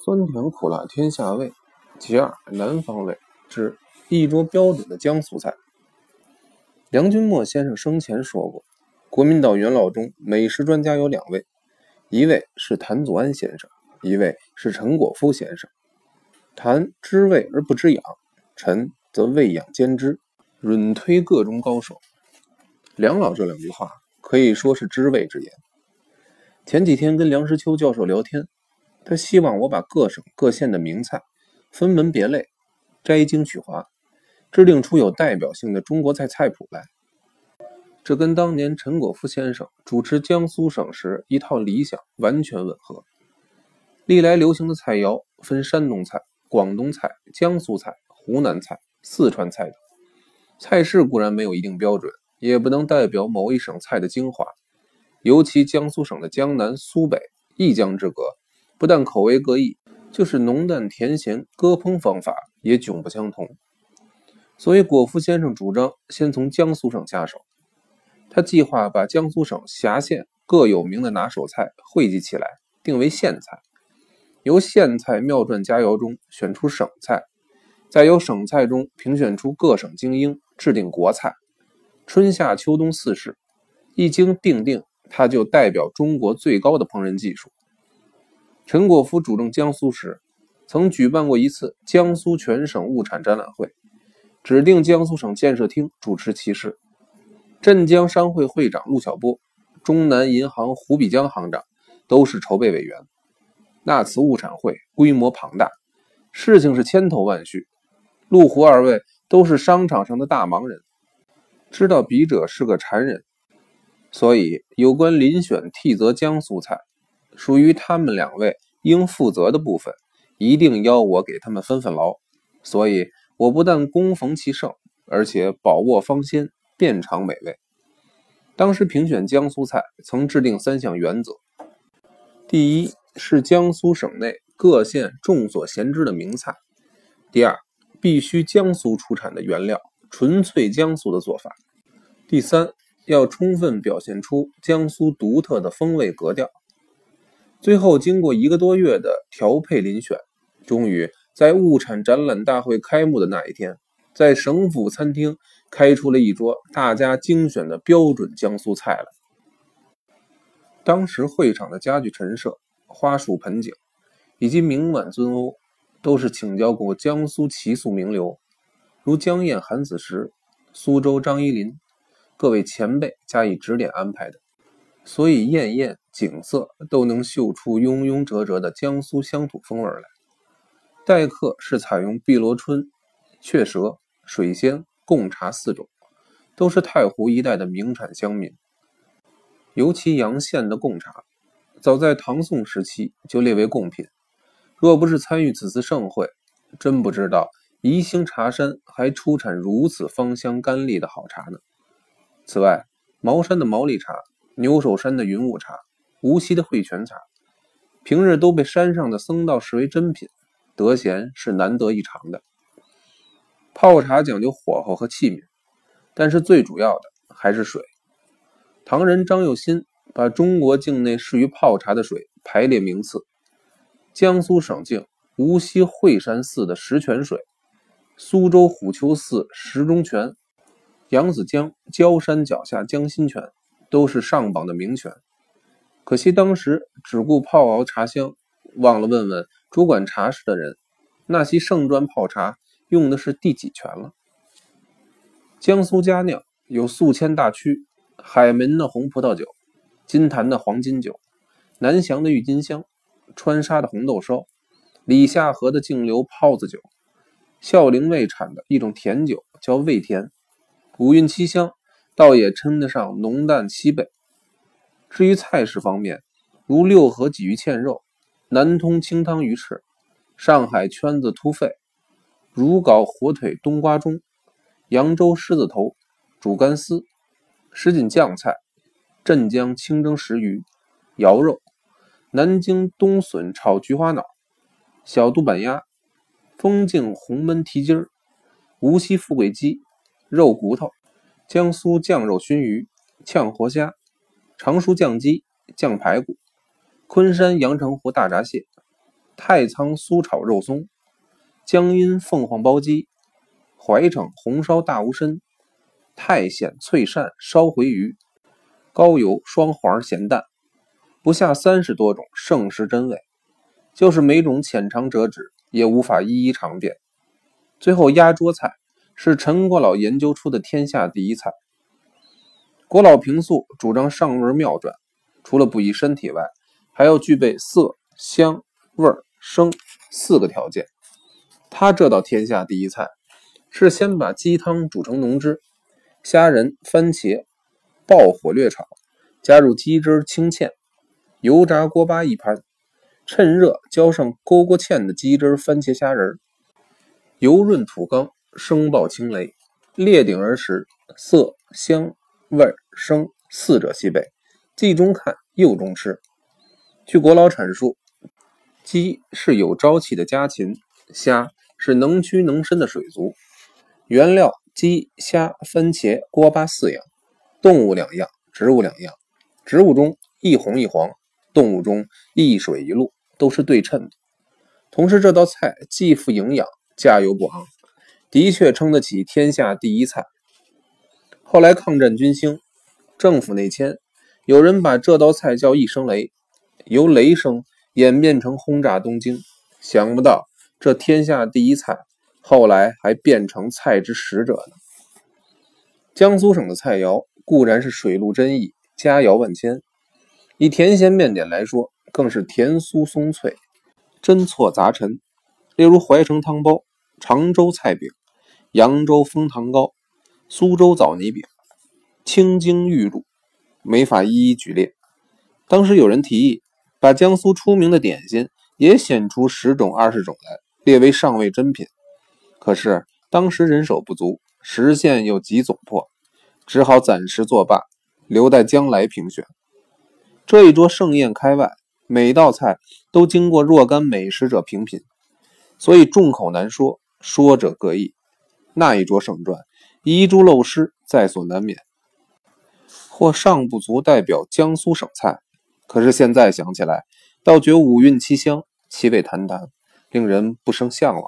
酸甜苦辣天下味，其二南方味之一桌标准的江苏菜。梁君莫先生生前说过，国民党元老中美食专家有两位，一位是谭祖安先生，一位是陈果夫先生。谭知味而不知养，陈则味养兼知，允推各中高手。梁老这两句话可以说是知味之言。前几天跟梁实秋教授聊天。他希望我把各省各县的名菜分门别类，摘精取华，制定出有代表性的中国菜菜谱来。这跟当年陈果夫先生主持江苏省时一套理想完全吻合。历来流行的菜肴分山东菜、广东菜、江苏菜、湖南菜、四川菜等，菜式固然没有一定标准，也不能代表某一省菜的精华。尤其江苏省的江南、苏北一江之隔。不但口味各异，就是浓淡甜咸割烹方法也迥不相同。所以果夫先生主张先从江苏省下手。他计划把江苏省辖县各有名的拿手菜汇集起来，定为县菜。由县菜妙传佳肴中选出省菜，再由省菜中评选出各省精英，制定国菜。春夏秋冬四式，一经定定，它就代表中国最高的烹饪技术。陈果夫主政江苏时，曾举办过一次江苏全省物产展览会，指定江苏省建设厅主持其事。镇江商会会长陆小波、中南银行胡必江行长都是筹备委员。那次物产会规模庞大，事情是千头万绪。陆胡二位都是商场上的大忙人，知道笔者是个馋人，所以有关遴选替责江苏菜。属于他们两位应负责的部分，一定要我给他们分分劳。所以，我不但恭逢其盛，而且饱握芳鲜，遍尝美味。当时评选江苏菜，曾制定三项原则：第一是江苏省内各县众所贤知的名菜；第二，必须江苏出产的原料，纯粹江苏的做法；第三，要充分表现出江苏独特的风味格调。最后，经过一个多月的调配遴选，终于在物产展览大会开幕的那一天，在省府餐厅开出了一桌大家精选的标准江苏菜了。当时会场的家具陈设、花束盆景以及名碗尊瓯，都是请教过江苏奇素名流，如江燕、韩子时、苏州张一林各位前辈加以指点安排的。所以艳艳景色都能嗅出雍雍折折的江苏乡土风味来。待客是采用碧螺春、雀舌、水仙、贡茶四种，都是太湖一带的名产香茗。尤其阳县的贡茶，早在唐宋时期就列为贡品。若不是参与此次盛会，真不知道宜兴茶山还出产如此芳香甘丽的好茶呢。此外，茅山的毛利茶。牛首山的云雾茶，无锡的汇泉茶，平日都被山上的僧道视为珍品，得闲是难得一尝的。泡茶讲究火候和器皿，但是最主要的还是水。唐人张又新把中国境内适于泡茶的水排列名次：江苏省境无锡惠山寺的石泉水，苏州虎丘寺石中泉，扬子江焦山脚下江心泉。都是上榜的名泉，可惜当时只顾泡熬茶香，忘了问问主管茶室的人，那些盛砖泡茶用的是第几泉了。江苏佳酿有宿迁大曲、海门的红葡萄酒、金坛的黄金酒、南翔的郁金香、川沙的红豆烧、李下河的净流泡子酒、孝陵卫产的一种甜酒叫味甜，五韵七香。倒也称得上浓淡七倍。至于菜式方面，如六合鲫鱼嵌肉、南通清汤鱼翅、上海圈子突肺、如皋火腿冬瓜盅、扬州狮子头、煮干丝、什锦酱菜、镇江清蒸石鱼、肴肉、南京冬笋炒菊花脑、小肚板鸭、丰境红焖蹄筋儿、无锡富贵鸡、肉骨头。江苏酱肉熏鱼、炝活虾、常熟酱鸡、酱排骨、昆山阳澄湖大闸蟹、太仓酥炒肉松、江阴凤凰煲鸡、怀城红烧大乌参、太县脆鳝烧回鱼、高邮双黄咸蛋，不下三十多种盛食珍味，就是每种浅尝辄止，也无法一一尝遍。最后压桌菜是陈国老研究出的天下第一菜。国老平素主张上味妙转，除了补益身体外，还要具备色、香、味、声四个条件。他这道天下第一菜，是先把鸡汤煮成浓汁，虾仁、番茄爆火略炒，加入鸡汁清芡，油炸锅巴一盘，趁热浇上勾过芡的鸡汁、番茄、虾仁，油润土缸，声爆清雷，列鼎而食，色香。味声四者西北，既中看又中吃。据国老阐述，鸡是有朝气的家禽，虾是能屈能伸的水族。原料鸡、虾、番茄、锅巴四样，动物两样，植物两样。植物中一红一黄，动物中一水一露，都是对称的。同时，这道菜既富营养，价又不昂，的确称得起天下第一菜。后来抗战军兴，政府内迁，有人把这道菜叫一声雷，由雷声演变成轰炸东京。想不到这天下第一菜，后来还变成菜之使者呢。江苏省的菜肴固然是水陆珍异，佳肴万千。以甜咸面点来说，更是甜酥松脆，真错杂陈。例如淮城汤包、常州菜饼、扬州蜂糖糕。苏州枣泥饼、青京玉露，没法一一举列。当时有人提议，把江苏出名的点心也选出十种、二十种来列为上位珍品。可是当时人手不足，时限又极总迫，只好暂时作罢，留待将来评选。这一桌盛宴开外，每道菜都经过若干美食者评品，所以众口难说，说者各异。那一桌盛馔。遗珠漏失在所难免，或尚不足代表江苏省菜。可是现在想起来，倒觉五韵七香，气味谈谈，令人不胜向往。